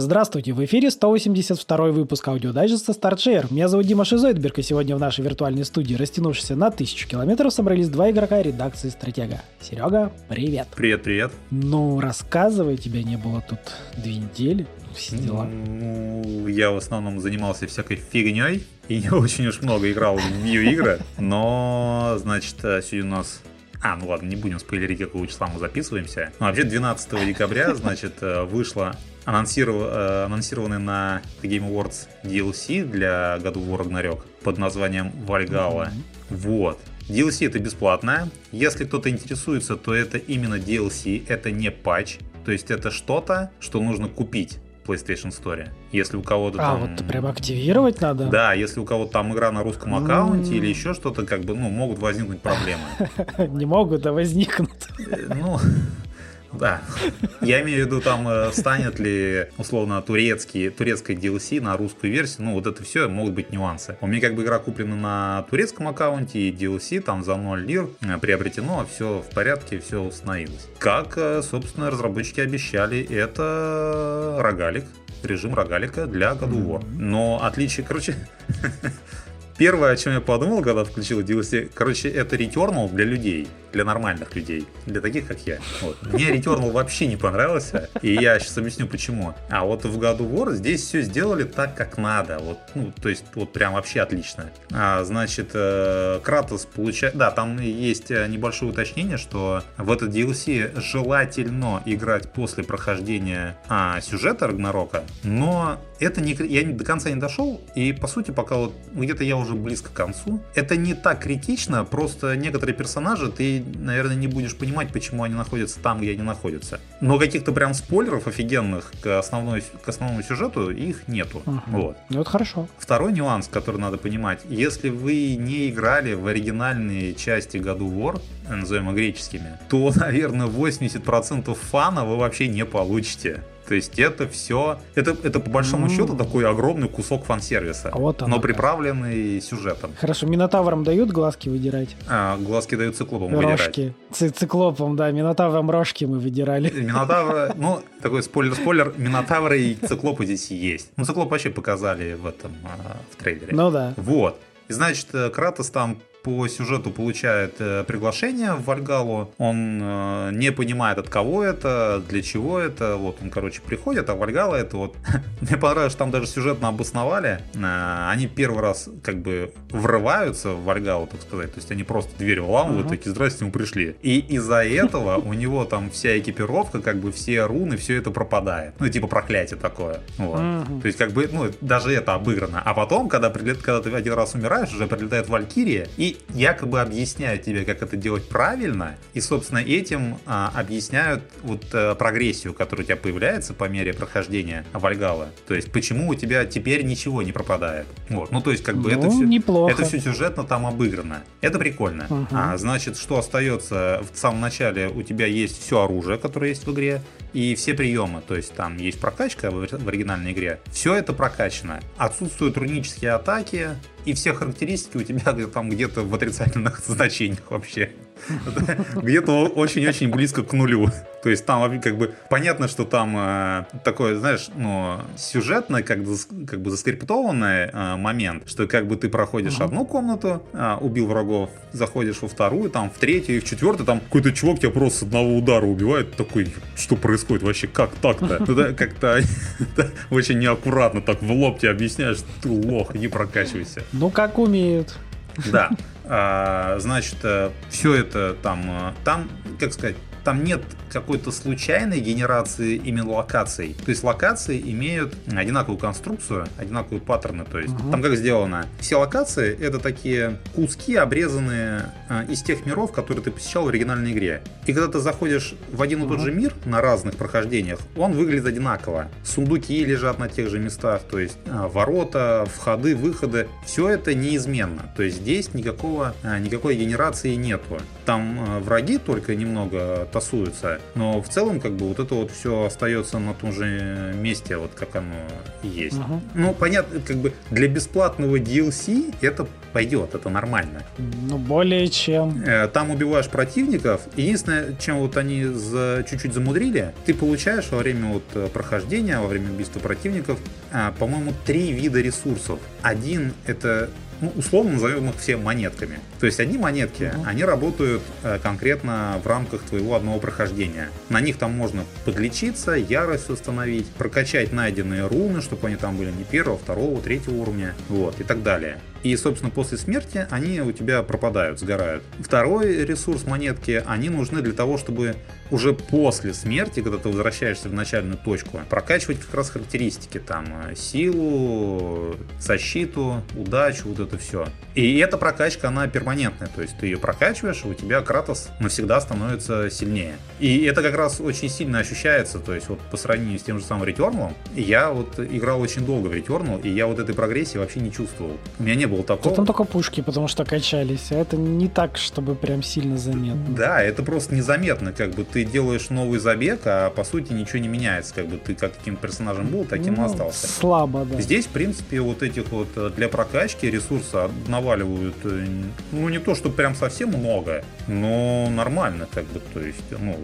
Здравствуйте, в эфире 182 выпуск аудиодайджеста Start Share. Меня зовут Дима Шизойдберг, и сегодня в нашей виртуальной студии, растянувшейся на тысячу километров, собрались два игрока редакции Стратега. Серега, привет. Привет, привет. Ну, рассказывай, тебя не было тут две недели, все дела. Ну, я в основном занимался всякой фигней и не очень уж много играл в видеоигры, но, значит, сегодня у нас а, ну ладно, не будем спойлерить, какого числа мы записываемся. Ну, вообще, 12 декабря, значит, вышла анонсиров... Э, анонсированный на Game Awards DLC для of War Ragnarok под названием. Mm-hmm. Вот. DLC это бесплатное. Если кто-то интересуется, то это именно DLC, это не патч. То есть это что-то, что нужно купить. PlayStation Store. Если у кого-то а, там... вот прям активировать надо? Да, если у кого-то там игра на русском аккаунте или еще что-то, как бы, ну, могут возникнуть проблемы. Не могут, а возникнут. Э, ну, да. Я имею в виду, там э, станет ли, условно, турецкий, турецкая DLC на русскую версию. Ну, вот это все могут быть нюансы. У меня как бы игра куплена на турецком аккаунте, и DLC там за 0 лир э, приобретено, все в порядке, все установилось. Как, э, собственно, разработчики обещали, это рогалик, режим рогалика для God of War. Но отличие, короче, Первое, о чем я подумал, когда включил DLC, короче, это Returnal для людей, для нормальных людей, для таких, как я. Вот. Мне Returnal вообще не понравился, и я сейчас объясню почему. А вот в году War здесь все сделали так, как надо. Вот, ну, то есть, вот прям вообще отлично. А, значит, э, Кратос получает... Да, там есть э, небольшое уточнение, что в этот DLC желательно играть после прохождения а, сюжета Рагнарока, но это не... Я до конца не дошел, и, по сути, пока вот где-то я уже уже близко к концу. Это не так критично, просто некоторые персонажи ты, наверное, не будешь понимать, почему они находятся там, где они находятся. Но каких-то прям спойлеров офигенных к, основной, к основному сюжету их нету. Ага. Вот. Ну, это хорошо. Второй нюанс, который надо понимать. Если вы не играли в оригинальные части году War, назовем их греческими, то, наверное, 80% фана вы вообще не получите. То есть это все, это, это по большому mm. счету такой огромный кусок фан-сервиса, а вот но приправленный сюжетом. Хорошо, Минотаврам дают глазки выдирать? А, глазки дают циклопам рожки. выдирать. циклопам, да, Минотаврам рожки мы выдирали. Минотавра, ну, такой спойлер-спойлер, Минотавры и циклопы здесь есть. Ну, циклоп вообще показали в этом, а, в трейлере. Ну да. Вот. И значит, э, Кратос там по сюжету получает э, приглашение в Вальгалу. Он э, не понимает, от кого это, для чего это. Вот он, короче, приходит, а Вальгала это вот... Мне понравилось, что там даже сюжетно обосновали. Э, они первый раз как бы врываются в Вальгалу, так сказать. То есть они просто дверь вламывают, uh-huh. такие, здрасте, мы пришли. И из-за этого у него там вся экипировка, как бы все руны, все это пропадает. Ну, типа проклятие такое. Вот. То есть как бы, ну, даже это обыграно. А потом, когда, прилет, когда ты один раз умираешь, уже прилетает Валькирия, и якобы объясняют тебе, как это делать правильно, и, собственно, этим а, объясняют вот а, прогрессию, которая у тебя появляется по мере прохождения Вальгала. То есть, почему у тебя теперь ничего не пропадает. Вот. Ну, то есть, как бы ну, это все, неплохо. это все сюжетно там обыграно. Это прикольно. Угу. А, значит, что остается в самом начале, у тебя есть все оружие, которое есть в игре, и все приемы. То есть, там есть прокачка в, в оригинальной игре. Все это прокачано. Отсутствуют рунические атаки, и все характеристики у тебя там где-то в отрицательных значениях вообще. Где-то очень-очень близко к нулю. То есть там как бы понятно, что там э, такой, знаешь, ну, сюжетный, как, как бы заскриптованный э, момент, что как бы ты проходишь uh-huh. одну комнату, э, убил врагов, заходишь во вторую, там в третью и в четвертую, там какой-то чувак тебя просто с одного удара убивает, такой, что происходит вообще, как так-то? Ну как-то очень неаккуратно так в лоб тебе объясняешь, ты лох, не прокачивайся. Ну как умеют. Да. А, значит, э, все это там, э, там, как сказать, там нет какой-то случайной генерации именно локаций. То есть локации имеют одинаковую конструкцию, одинаковые паттерны. То есть угу. там как сделано. Все локации это такие куски, обрезанные а, из тех миров, которые ты посещал в оригинальной игре. И когда ты заходишь в один и тот же мир на разных прохождениях, он выглядит одинаково. Сундуки лежат на тех же местах, то есть а, ворота, входы, выходы. Все это неизменно. То есть здесь никакого, а, никакой генерации нету. Там а, враги только немного тасуются. Но в целом, как бы, вот это вот все остается на том же месте, вот как оно есть. Ага. Ну, понятно, как бы для бесплатного DLC это пойдет, это нормально. Ну, более чем. Э, Там убиваешь противников. Единственное, чем вот они за, чуть-чуть замудрили, ты получаешь во время вот э, прохождения, во время убийства противников, а, по-моему, три вида ресурсов. Один это ну, условно назовем их все монетками. То есть одни монетки, Мгм. они работают э, конкретно в рамках твоего одного прохождения. На них там можно подлечиться, ярость установить, прокачать найденные руны, чтобы они там были не первого, второго, третьего уровня, вот, и так далее. И, собственно, после смерти они у тебя пропадают, сгорают. Второй ресурс монетки, они нужны для того, чтобы уже после смерти, когда ты возвращаешься в начальную точку, прокачивать как раз характеристики, там, э, силу, защиту, удачу, вот это все. И эта прокачка, она перманентная, то есть ты ее прокачиваешь, и у тебя Кратос навсегда становится сильнее. И это как раз очень сильно ощущается, то есть вот по сравнению с тем же самым Returnal, я вот играл очень долго в Returnal, и я вот этой прогрессии вообще не чувствовал. У меня не было Да такого. там только пушки, потому что качались, а это не так, чтобы прям сильно заметно. Да, это просто незаметно, как бы ты делаешь новый забег, а по сути ничего не меняется, как бы ты как каким персонажем был, таким и Ну, остался. Слабо, да. Здесь, в принципе, вот этих вот э, для прокачки ресурса наваливают, э, ну не то, что прям совсем много, но нормально, как бы, то есть, ну,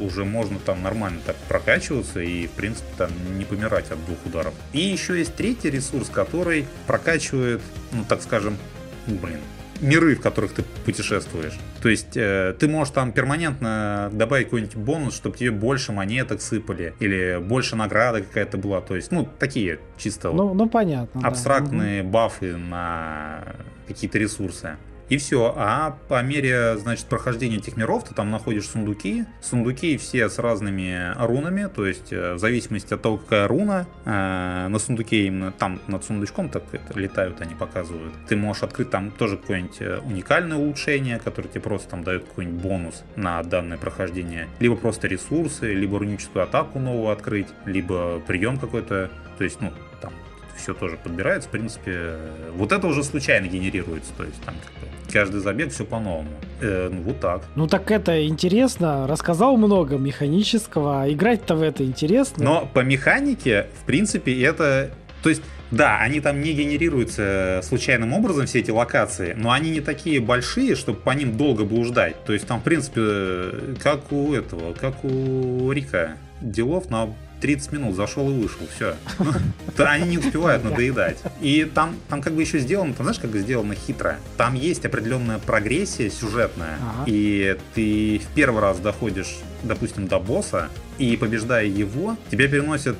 уже можно там нормально так прокачиваться и, в принципе, там не помирать от двух ударов. И еще есть третий ресурс, который прокачивает, ну, так скажем, ну, блин, миры, в которых ты путешествуешь. То есть э, ты можешь там перманентно добавить какой-нибудь бонус, чтобы тебе больше монеток сыпали, или больше награда какая-то была. То есть, ну, такие чисто вот Ну, ну понятно. да. абстрактные бафы на какие-то ресурсы. И все. А по мере, значит, прохождения этих миров ты там находишь сундуки. Сундуки все с разными рунами. То есть, э, в зависимости от того, какая руна, э, на сундуке именно там над сундучком так это, летают, они показывают. Ты можешь открыть там тоже какое-нибудь э, уникальное улучшение, которое тебе просто там дает какой-нибудь бонус на данное прохождение. Либо просто ресурсы, либо руническую атаку новую открыть, либо прием какой-то. То есть, ну, все тоже подбирается, в принципе. э, Вот это уже случайно генерируется, то есть там каждый забег все по-новому. Э, ну вот так. Ну так это интересно. Рассказал много механического. а Играть-то в это интересно. Но по механике, в принципе, это... То есть, да, они там не генерируются случайным образом, все эти локации, но они не такие большие, чтобы по ним долго блуждать. То есть там, в принципе, э, как у этого, как у Рика, делов на 30 минут зашел и вышел, все. Они не успевают надоедать. И там, там как бы еще сделано, там знаешь, как сделано хитро? Там есть определенная прогрессия сюжетная, Ага. и ты в первый раз доходишь, допустим, до босса, и побеждая его, тебя переносят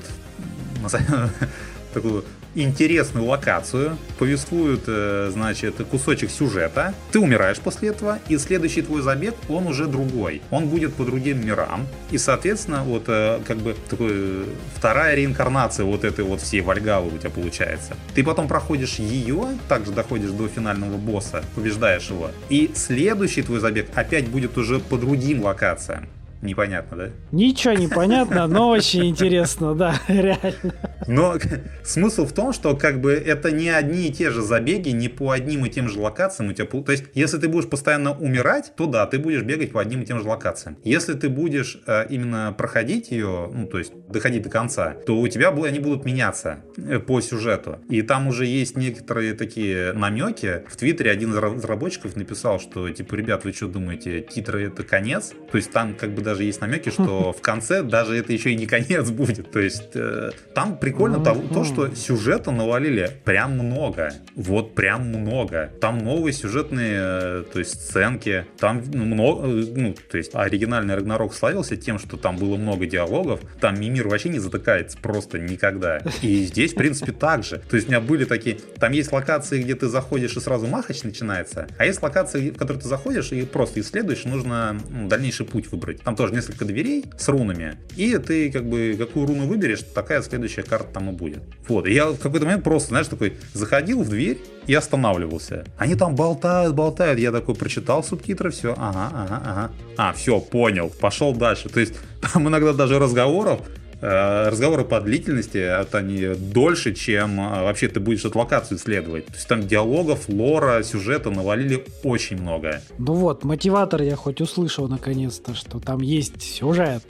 назовем, такую интересную локацию, повествуют, э, значит, кусочек сюжета, ты умираешь после этого, и следующий твой забег, он уже другой. Он будет по другим мирам, и, соответственно, вот э, как бы такой э, вторая реинкарнация вот этой вот всей Вальгалы у тебя получается. Ты потом проходишь ее, также доходишь до финального босса, побеждаешь его, и следующий твой забег опять будет уже по другим локациям. Непонятно, да? Ничего не понятно, но очень интересно, да, реально. Но смысл в том, что как бы это не одни и те же забеги, не по одним и тем же локациям у тебя. То есть, если ты будешь постоянно умирать, то да, ты будешь бегать по одним и тем же локациям. Если ты будешь э, именно проходить ее, ну то есть доходить до конца, то у тебя они будут меняться э, по сюжету. И там уже есть некоторые такие намеки. В Твиттере один из ра- разработчиков написал, что типа, ребят, вы что думаете, титры это конец? То есть там как бы даже есть намеки, что в конце даже это еще и не конец будет. То есть э, там прикольно того- то, что сюжета навалили прям много. Вот прям много. Там новые сюжетные, э, то есть сценки. Там много, э, ну, то есть оригинальный Рагнарок славился тем, что там было много диалогов. Там Мимир вообще не затыкается просто никогда. И здесь, в принципе, так же. То есть у меня были такие... Там есть локации, где ты заходишь и сразу махач начинается. А есть локации, в которые ты заходишь и просто исследуешь, нужно ну, дальнейший путь выбрать. Там тоже несколько дверей с рунами. И ты как бы какую руну выберешь, такая следующая карта там и будет. Вот. И я в какой-то момент просто, знаешь, такой заходил в дверь и останавливался. Они там болтают, болтают. Я такой прочитал субтитры, все, ага, ага, ага. А, все, понял, пошел дальше. То есть там иногда даже разговоров разговоры по длительности, это они дольше, чем э, вообще ты будешь эту локацию исследовать. То есть там диалогов, лора, сюжета навалили очень много. Ну вот, мотиватор я хоть услышал наконец-то, что там есть сюжет,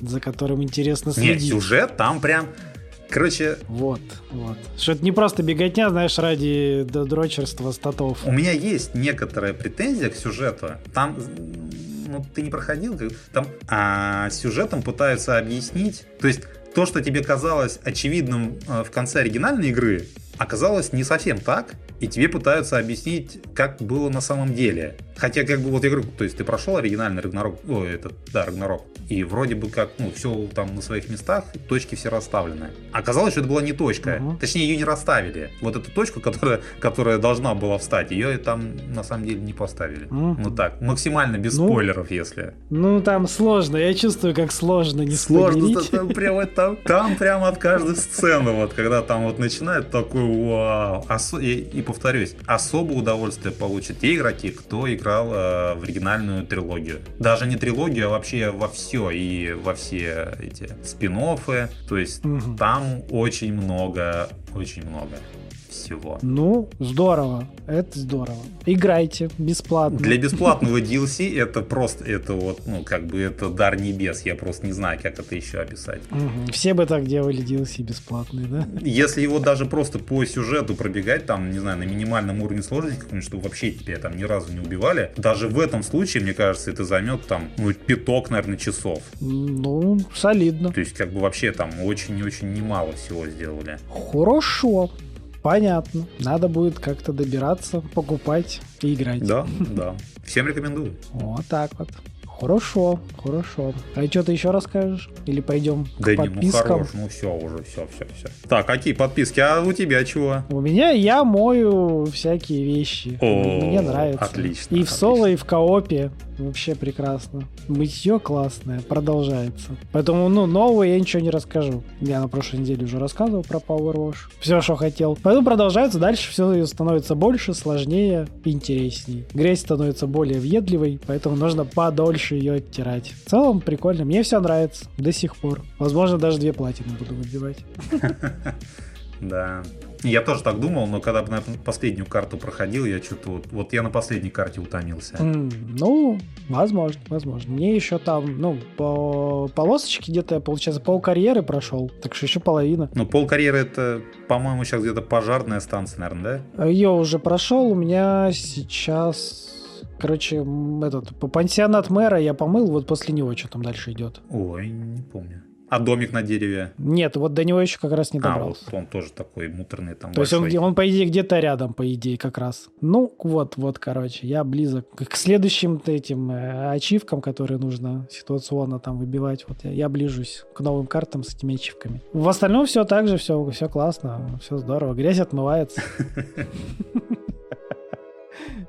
за которым интересно следить. Нет, сюжет там прям Короче... Вот, вот. Что это не просто беготня, знаешь, ради дрочерства статов. У меня есть некоторая претензия к сюжету. Там ну, ты не проходил, там а, сюжетом пытаются объяснить, то есть то, что тебе казалось очевидным э, в конце оригинальной игры, оказалось не совсем так, и тебе пытаются объяснить, как было на самом деле. Хотя, как бы, вот я говорю, то есть ты прошел оригинальный Рагнарок, о, этот, да, Рагнарок, и вроде бы как, ну, все там на своих местах, точки все расставлены. Оказалось, что это была не точка, угу. точнее, ее не расставили. Вот эту точку, которая, которая должна была встать, ее там на самом деле не поставили. Угу. Ну так, максимально без ну, спойлеров, если. Ну, там сложно, я чувствую, как сложно не Сложно, там, прямо, там, там прямо от каждой сцены, вот, когда там вот начинает такой вау. И, и повторюсь, особое удовольствие получат те игроки, кто играл э, в оригинальную трилогию. Даже не трилогию, а вообще во все и во все эти спин -оффы. То есть угу. там очень много, очень много всего. Ну, здорово. Это здорово. Играйте бесплатно. Для бесплатного DLC это просто, это вот, ну, как бы это дар небес. Я просто не знаю, как это еще описать. Угу. Все бы так делали DLC бесплатные, да? Если его даже просто по сюжету пробегать, там, не знаю, на минимальном уровне сложности, чтобы вообще тебя там ни разу не убивали, даже в этом случае, мне кажется, это займет там, ну, пяток, наверное, часов. Ну, солидно. То есть, как бы вообще там очень-очень немало всего сделали. Хорошо. Понятно. Надо будет как-то добираться, покупать и играть. Да, да. Всем рекомендую. Вот так вот. Хорошо, хорошо. А что ты еще расскажешь? Или пойдем к да подпискам? Не, ну хорош, ну все уже, все, все, все. Так, какие подписки? А у тебя чего? У меня я мою всякие вещи. О, Мне нравится. Отлично. И в соло, и в коопе. Вообще прекрасно. Мытье классное, продолжается. Поэтому, ну, новое я ничего не расскажу. Я на прошлой неделе уже рассказывал про Power Wash. Все, что хотел. Поэтому продолжается. Дальше все становится больше, сложнее, интересней. Грязь становится более въедливой, поэтому нужно подольше ее оттирать. В целом прикольно. Мне все нравится до сих пор. Возможно, даже две платины буду выбивать. Да. Я тоже так думал, но когда на последнюю карту проходил, я что-то вот, вот я на последней карте утомился. Mm, ну, возможно, возможно. Мне еще там, ну, по полосочке где-то, получается, пол карьеры прошел, так что еще половина. Ну, пол карьеры это, по-моему, сейчас где-то пожарная станция, наверное, да? Ее уже прошел, у меня сейчас Короче, этот, пансионат мэра я помыл, вот после него что там дальше идет. Ой, не помню. А домик на дереве? Нет, вот до него еще как раз не добрался. А, вот он тоже такой муторный там То большой. есть он, он, по идее, где-то рядом, по идее, как раз. Ну, вот, вот, короче, я близок к следующим этим э, ачивкам, которые нужно ситуационно там выбивать. Вот я, я ближусь к новым картам с этими ачивками. В остальном все так же, все, все классно, все здорово. Грязь отмывается.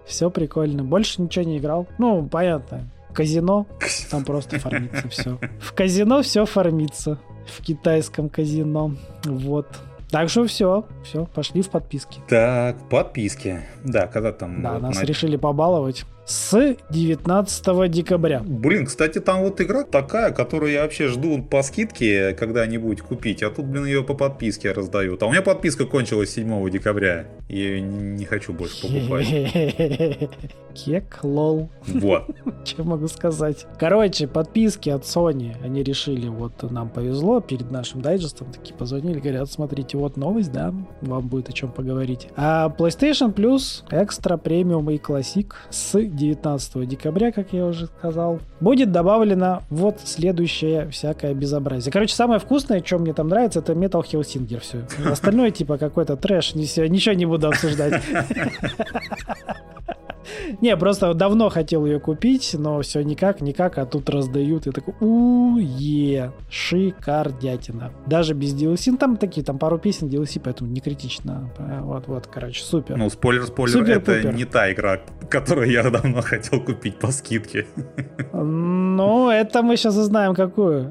Все прикольно. Больше ничего не играл. Ну, понятно казино, там просто фармится все. В казино все фармится. В китайском казино. Вот. Так что все, все, пошли в подписки. Так, подписки. Да, когда там... Да, вот нас на... решили побаловать с 19 декабря. Блин, кстати, там вот игра такая, которую я вообще жду по скидке когда-нибудь купить, а тут, блин, ее по подписке раздают. А у меня подписка кончилась 7 декабря. Я ее не хочу больше покупать. Кек, лол. Вот. Что могу сказать? Короче, подписки от Sony, они решили, вот нам повезло, перед нашим дайджестом такие позвонили, говорят, смотрите, вот новость, да, вам будет о чем поговорить. А PlayStation Plus, Extra, Premium и Classic с 19 декабря, как я уже сказал, будет добавлено вот следующее всякое безобразие. Короче, самое вкусное, что мне там нравится, это Metal Hellsinger все. Остальное типа какой-то трэш, ничего не буду обсуждать. Не, просто давно хотел ее купить, но все никак, никак, а тут раздают. Я такой, у-е, шикардятина. Даже без DLC. Ну, там такие, там пару песен DLC, поэтому не критично. Вот-вот, короче, супер. Ну, спойлер, спойлер, это не та игра, которую я давно хотел купить по скидке. Ну, это мы сейчас узнаем, какую.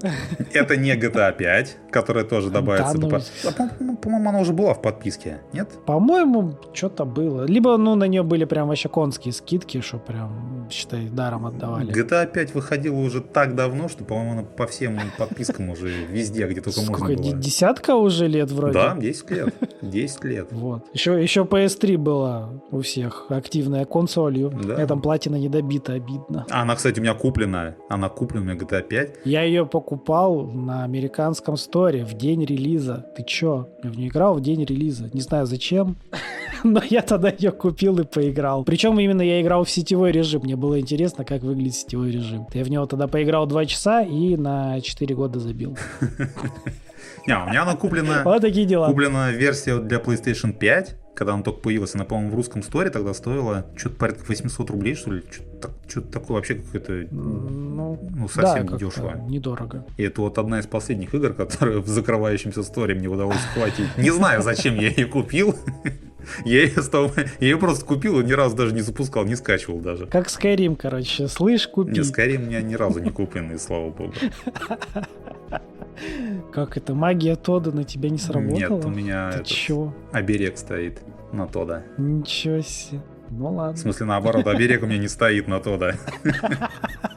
Это не GTA 5, которая тоже добавится. Да, ну... а, по-моему, она уже была в подписке, нет? По-моему, что-то было. Либо, ну, на нее были прям вообще конские такие скидки, что прям, считай, даром отдавали. GTA 5 выходила уже так давно, что, по-моему, она по всем подпискам уже везде, где только Сколько, можно было. десятка уже лет вроде? Да, 10 лет. 10 лет. Вот. Еще, еще PS3 была у всех активная консолью. Да. На этом платина не добита, обидно. А Она, кстати, у меня куплена. Она куплена у меня GTA 5. Я ее покупал на американском сторе в день релиза. Ты чё? Я в нее играл в день релиза. Не знаю зачем, но я тогда ее купил и поиграл. Причем именно я играл в сетевой режим. Мне было интересно, как выглядит сетевой режим. Я в него тогда поиграл 2 часа и на 4 года забил. Не, у меня она куплена, Вот такие дела. куплена версия для PlayStation 5, когда она только появилась. Она, по-моему, в русском сторе тогда стоила что-то порядка 800 рублей, что ли. Что-то, так- что-то такое вообще какое-то... Ну, Ну, да, совсем как-то недешево. недорого. И это вот одна из последних игр, которая в закрывающемся сторе мне удалось схватить. Не знаю, зачем я ее купил. Я ее, стал- я ее просто купил и ни разу даже не запускал, не скачивал даже. Как Skyrim, короче. Слышь, купи. Не, скорее у меня ни разу не купленный, слава богу. Как это, магия Тода на тебя не сработала? Нет, у меня Ты этот чё? оберег стоит на то, да. Ничего себе. Ну В ладно. смысле, наоборот, оберег у меня не стоит на то, да.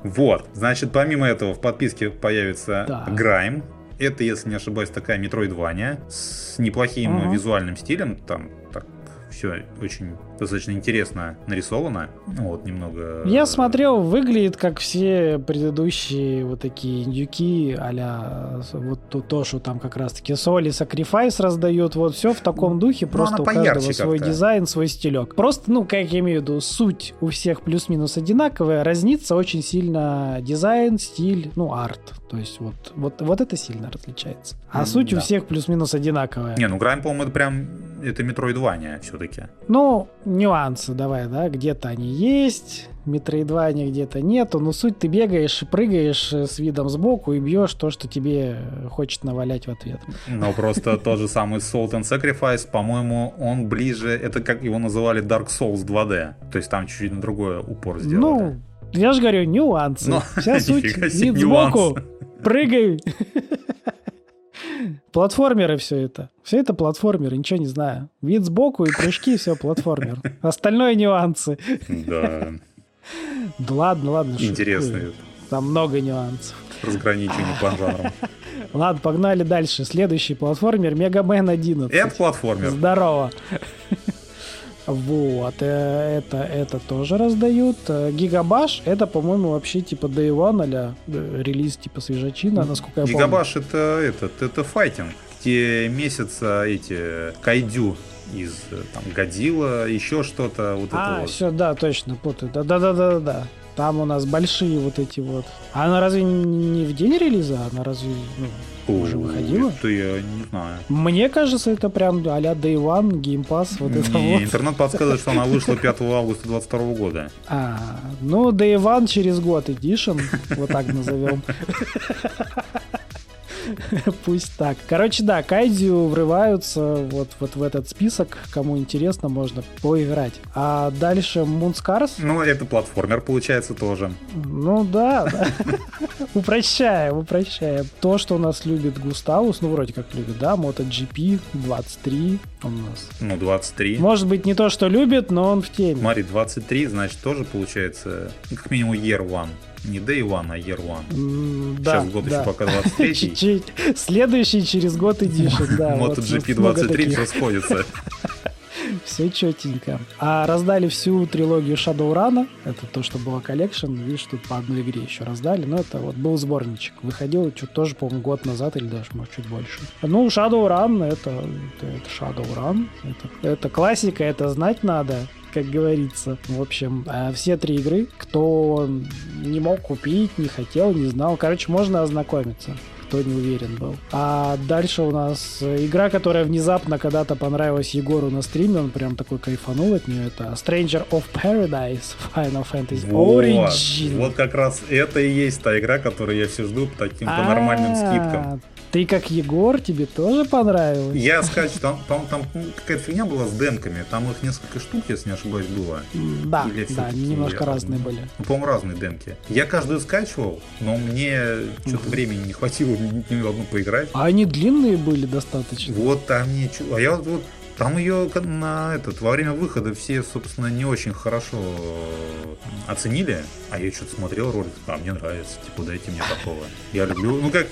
Вот. Значит, помимо этого в подписке появится. Грайм. Это, если не ошибаюсь, такая метроидвания с неплохим визуальным стилем. Там все очень достаточно интересно нарисовано. Ну, Вот, немного... Я смотрел, выглядит как все предыдущие вот такие индюки а вот то, то, что там как раз-таки соли, сакрифайс раздают, вот все в таком духе, Ну, просто у каждого свой дизайн, свой стилек. Просто, ну, как я имею в виду, суть у всех плюс-минус одинаковая, разнится очень сильно дизайн, стиль, ну, арт. То есть вот, вот, вот это сильно различается. А М, суть у да. всех плюс-минус одинаковая. Не, ну Грайм, по-моему, это прям... Это метроидвания все-таки. Ну, нюансы давай, да, где-то они есть, метроидвания где-то нету, но суть ты бегаешь и прыгаешь э, с видом сбоку и бьешь то, что тебе э, хочет навалять в ответ. Но просто тот же самый Salt and Sacrifice, по-моему, он ближе... Это как его называли Dark Souls 2D. То есть там чуть-чуть на другой упор сделали. Ну, я же говорю, нюансы. Ну, Вся суть, вид сбоку, нюансы. прыгай. Платформеры все это. Все это платформеры, ничего не знаю. Вид сбоку и прыжки, все платформер. Остальное нюансы. Да, Да ладно, ладно. интересно. Там много нюансов. разграничение по жанрам. Ладно, погнали дальше. Следующий платформер Мегамен 11. Это платформер. Здорово. Вот, э, это, это тоже раздают. Э, Гигабаш, это, по-моему, вообще типа Day One, а релиз типа свежачина, насколько я помню. Гигабаш это этот, это файтинг, где месяца эти кайдю из там Годзилла, еще что-то, вот это А, вот. все, да, точно, путаю. Да-да-да-да-да. Там у нас большие вот эти вот. А она разве не в день релиза? Она разве ну, уже О, выходила? Это я не знаю. Мне кажется, это прям а-ля Day One, Game Pass, вот это Не, вот. интернет подсказывает, что она вышла 5 августа 2022 года. А, ну, Day One через год Edition, вот так назовем. Пусть так. Короче, да, Кайдзю врываются вот, вот в этот список. Кому интересно, можно поиграть. А дальше Moonscars. Ну, это платформер, получается, тоже. Ну да, упрощаем, упрощаем. То, что у нас любит Густавус, ну вроде как любит, да, MotoGP 23 он у нас. Ну, 23. Может быть не то, что любит, но он в теме. Смотри, 23, значит, тоже получается, как минимум, year one. Не day one, а year one. Да, Сейчас год да. еще пока 23 Чуть-чуть. Следующий через год Edition, да. MotoGP много 23 таких. все сходится. Все четенько. А раздали всю трилогию Shadowrun. Это то, что было collection. Видишь, тут по одной игре еще раздали. Но это вот был сборничек. Выходил чуть тоже, по-моему, год назад или даже, может, чуть больше. Ну, Shadowrun это, это Shadowrun. Это, это классика, это знать надо как говорится. В общем, а все три игры, кто не мог купить, не хотел, не знал, короче, можно ознакомиться кто не уверен был. А дальше у нас э, игра, которая внезапно когда-то понравилась Егору на стриме, он прям такой кайфанул от нее, это Stranger of Paradise Final Fantasy Вот, Origin. вот как раз это и есть та игра, которую я все жду по таким по нормальным А, скидкам. Ты как Егор, тебе тоже понравилось? Я скачу, там, там, там какая-то фигня была с демками, там их несколько штук, если не ошибаюсь, было. Да, Или да, немножко я- разные были. Ну, по-моему, разные демки. Я каждую скачивал, но мне что-то времени не хватило ни в одну поиграть. А они длинные были достаточно. Вот там мне... А я вот, вот Там ее на этот, во время выхода все, собственно, не очень хорошо оценили, а я что-то смотрел ролик, а мне нравится, типа, дайте мне такого. Я люблю, ну как,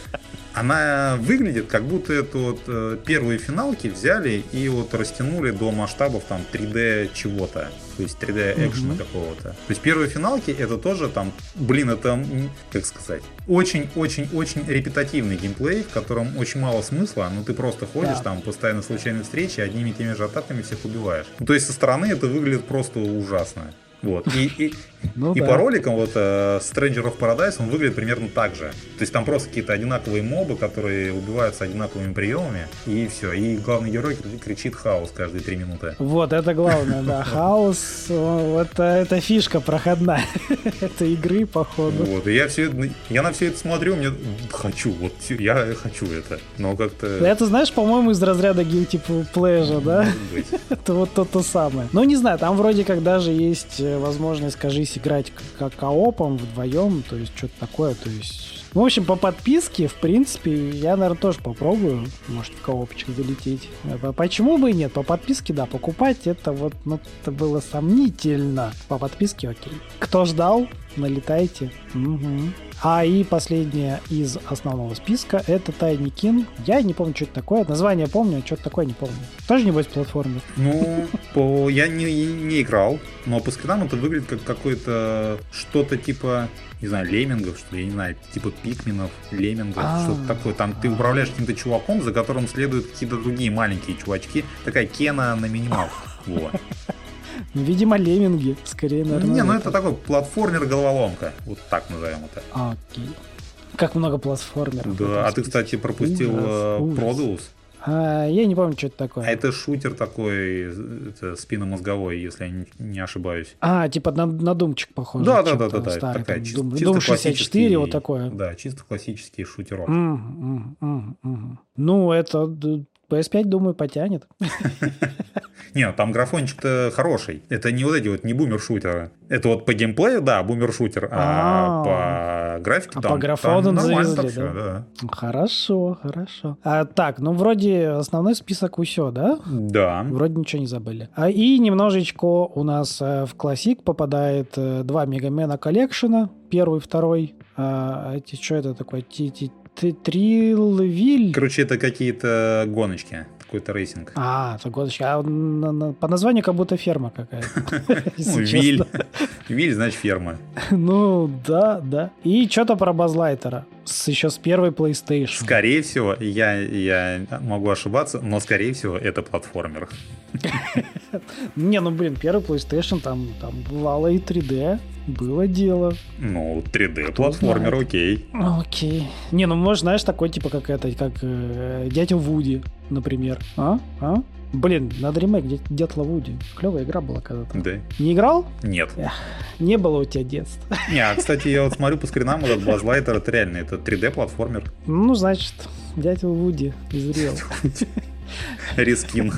она выглядит, как будто это вот э, первые финалки взяли и вот растянули до масштабов там 3D чего-то. То есть 3D экшена угу. какого-то. То есть первые финалки это тоже там, блин, это, как сказать, очень-очень-очень репетативный геймплей, в котором очень мало смысла, но ты просто ходишь да. там, постоянно случайные встречи, одними и теми же атаками всех убиваешь. Ну, то есть со стороны это выглядит просто ужасно. Вот. И, и, ну, и да. по роликам вот uh, Stranger of Paradise он выглядит примерно так же. То есть там просто какие-то одинаковые мобы, которые убиваются одинаковыми приемами, и все. И главный герой кричит хаос каждые три минуты. Вот, это главное, да. Хаос, вот это фишка проходная этой игры, походу. Вот, и я все я на все это смотрю, мне хочу, вот я хочу это. Но как-то... Это, знаешь, по-моему, из разряда Guilty Pleasure, да? Это вот то-то самое. Ну, не знаю, там вроде как даже есть э, возможность, кажись, играть как коопом вдвоем, то есть что-то такое, то есть... Ну, в общем, по подписке, в принципе, я, наверное, тоже попробую, может, в коопчик залететь. Почему бы и нет? По подписке, да, покупать это вот, ну, это было сомнительно. По подписке, окей. Кто ждал, налетайте. Угу. А и последняя из основного списка это Tiny King. Я не помню, что это такое. Название помню, а что-то такое не помню. Тоже, небось, платформер? Ну, по... я не, не играл, но по скринам это выглядит как какое-то что-то типа не знаю, леммингов, что я не знаю, типа пикменов, леммингов, а. что-то такое. Там ты управляешь каким-то чуваком, за которым следуют какие-то другие маленькие чувачки. Такая Кена на минималках. Вот. Ну, видимо, лемминги, скорее, наверное. Не, ну это такой платформер-головоломка. Вот так назовем это. Окей. Как много платформеров. Да, а ты, кстати, пропустил Продулус. Э, а, я не помню, что это такое. А это шутер такой это спинномозговой, если я не, не ошибаюсь. А, типа на, на думчик похож. Да, да, да, да, да. Старый, такая там, чисто, чисто 64, вот такое. Да, чисто классический шутерок. Mm, mm, mm, mm. Ну, это PS5, думаю, потянет. Не, там графончик-то хороший. Это не вот эти вот, не бумер-шутеры. Это вот по геймплею, да, бумер-шутер, а по графике там по графону завезли, да? Хорошо, хорошо. А, так, ну вроде основной список все, да? Да. Вроде ничего не забыли. А, и немножечко у нас э, в Classic попадает э, два Mega Man а collection а, первый, второй. А, эти, что это такое? Thrillville. Короче, это какие-то гоночки какой-то racing. А, это гоночки. А на, на, по названию как будто ферма какая-то. Ну, Ville. Ville, значит, ферма. Ну, да, да. И что-то про Базлайтера. С, еще с первой PlayStation. Скорее всего, я, я могу ошибаться, но скорее всего это платформер. Не, ну блин, первый PlayStation там, там бывало и 3D. Было дело. Ну, 3D-платформер, окей. Окей. Не, ну, может, знаешь, такой, типа, как это, как э, дядя Вуди, например. А? А? Блин, надо ремейк Дятла Вуди. Клевая игра была когда-то. Да. Не играл? Нет. Эх, не было у тебя детства. Не, а, кстати, я вот смотрю по скринам, этот Базлайтер, это реально, это 3D-платформер. Ну, значит, дятел Вуди изрел. Рискин.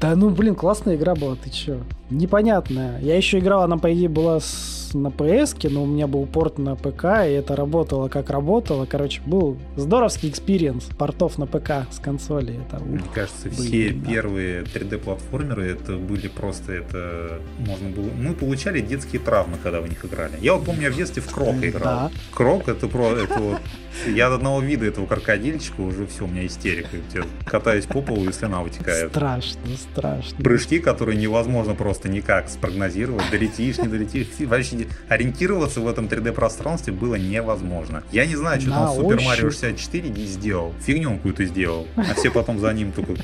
Да ну, блин, классная игра была, ты чё? Непонятная. Я еще играла, она, по идее, была с на PS, но у меня был порт на ПК, и это работало как работало. Короче, был здоровский экспириенс портов на ПК с консоли. Это, Мне кажется, все да. первые 3D-платформеры это были просто это можно было. Мы получали детские травмы, когда в них играли. Я вот помню, я в детстве в Крок играл. Да. Крок это про это вот. Я от одного вида этого крокодильчика уже все, у меня истерика. Я катаюсь по полу и слюна вытекает. Страшно, страшно. Прыжки, которые невозможно просто никак спрогнозировать. Долетишь, не долетишь. Вообще ориентироваться в этом 3D-пространстве было невозможно. Я не знаю, что там Супер Марио 64 сделал. Фигню какую-то сделал. А все потом за ним только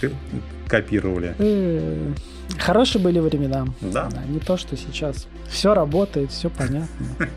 копировали. Хорошие были времена. Да. да. Не то, что сейчас. Все работает, все понятно.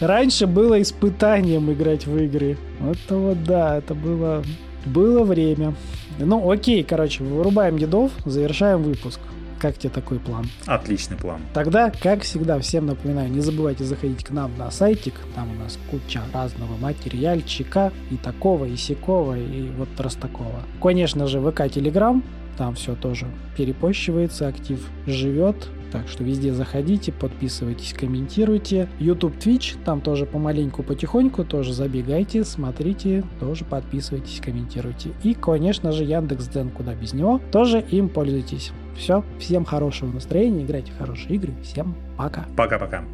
Раньше было испытанием играть в игры. Это вот да, это было, было время. Ну окей, короче, вырубаем дедов, завершаем выпуск. Как тебе такой план? Отличный план. Тогда, как всегда, всем напоминаю, не забывайте заходить к нам на сайтик. Там у нас куча разного материальчика и такого, и сякого, и вот раз такого. Конечно же, ВК Телеграм, там все тоже перепощивается, актив живет, так что везде заходите, подписывайтесь, комментируйте. YouTube, Twitch, там тоже помаленьку, потихоньку, тоже забегайте, смотрите, тоже подписывайтесь, комментируйте. И, конечно же, Яндекс.Дзен, куда без него, тоже им пользуйтесь. Все, всем хорошего настроения, играйте в хорошие игры, всем пока. Пока-пока.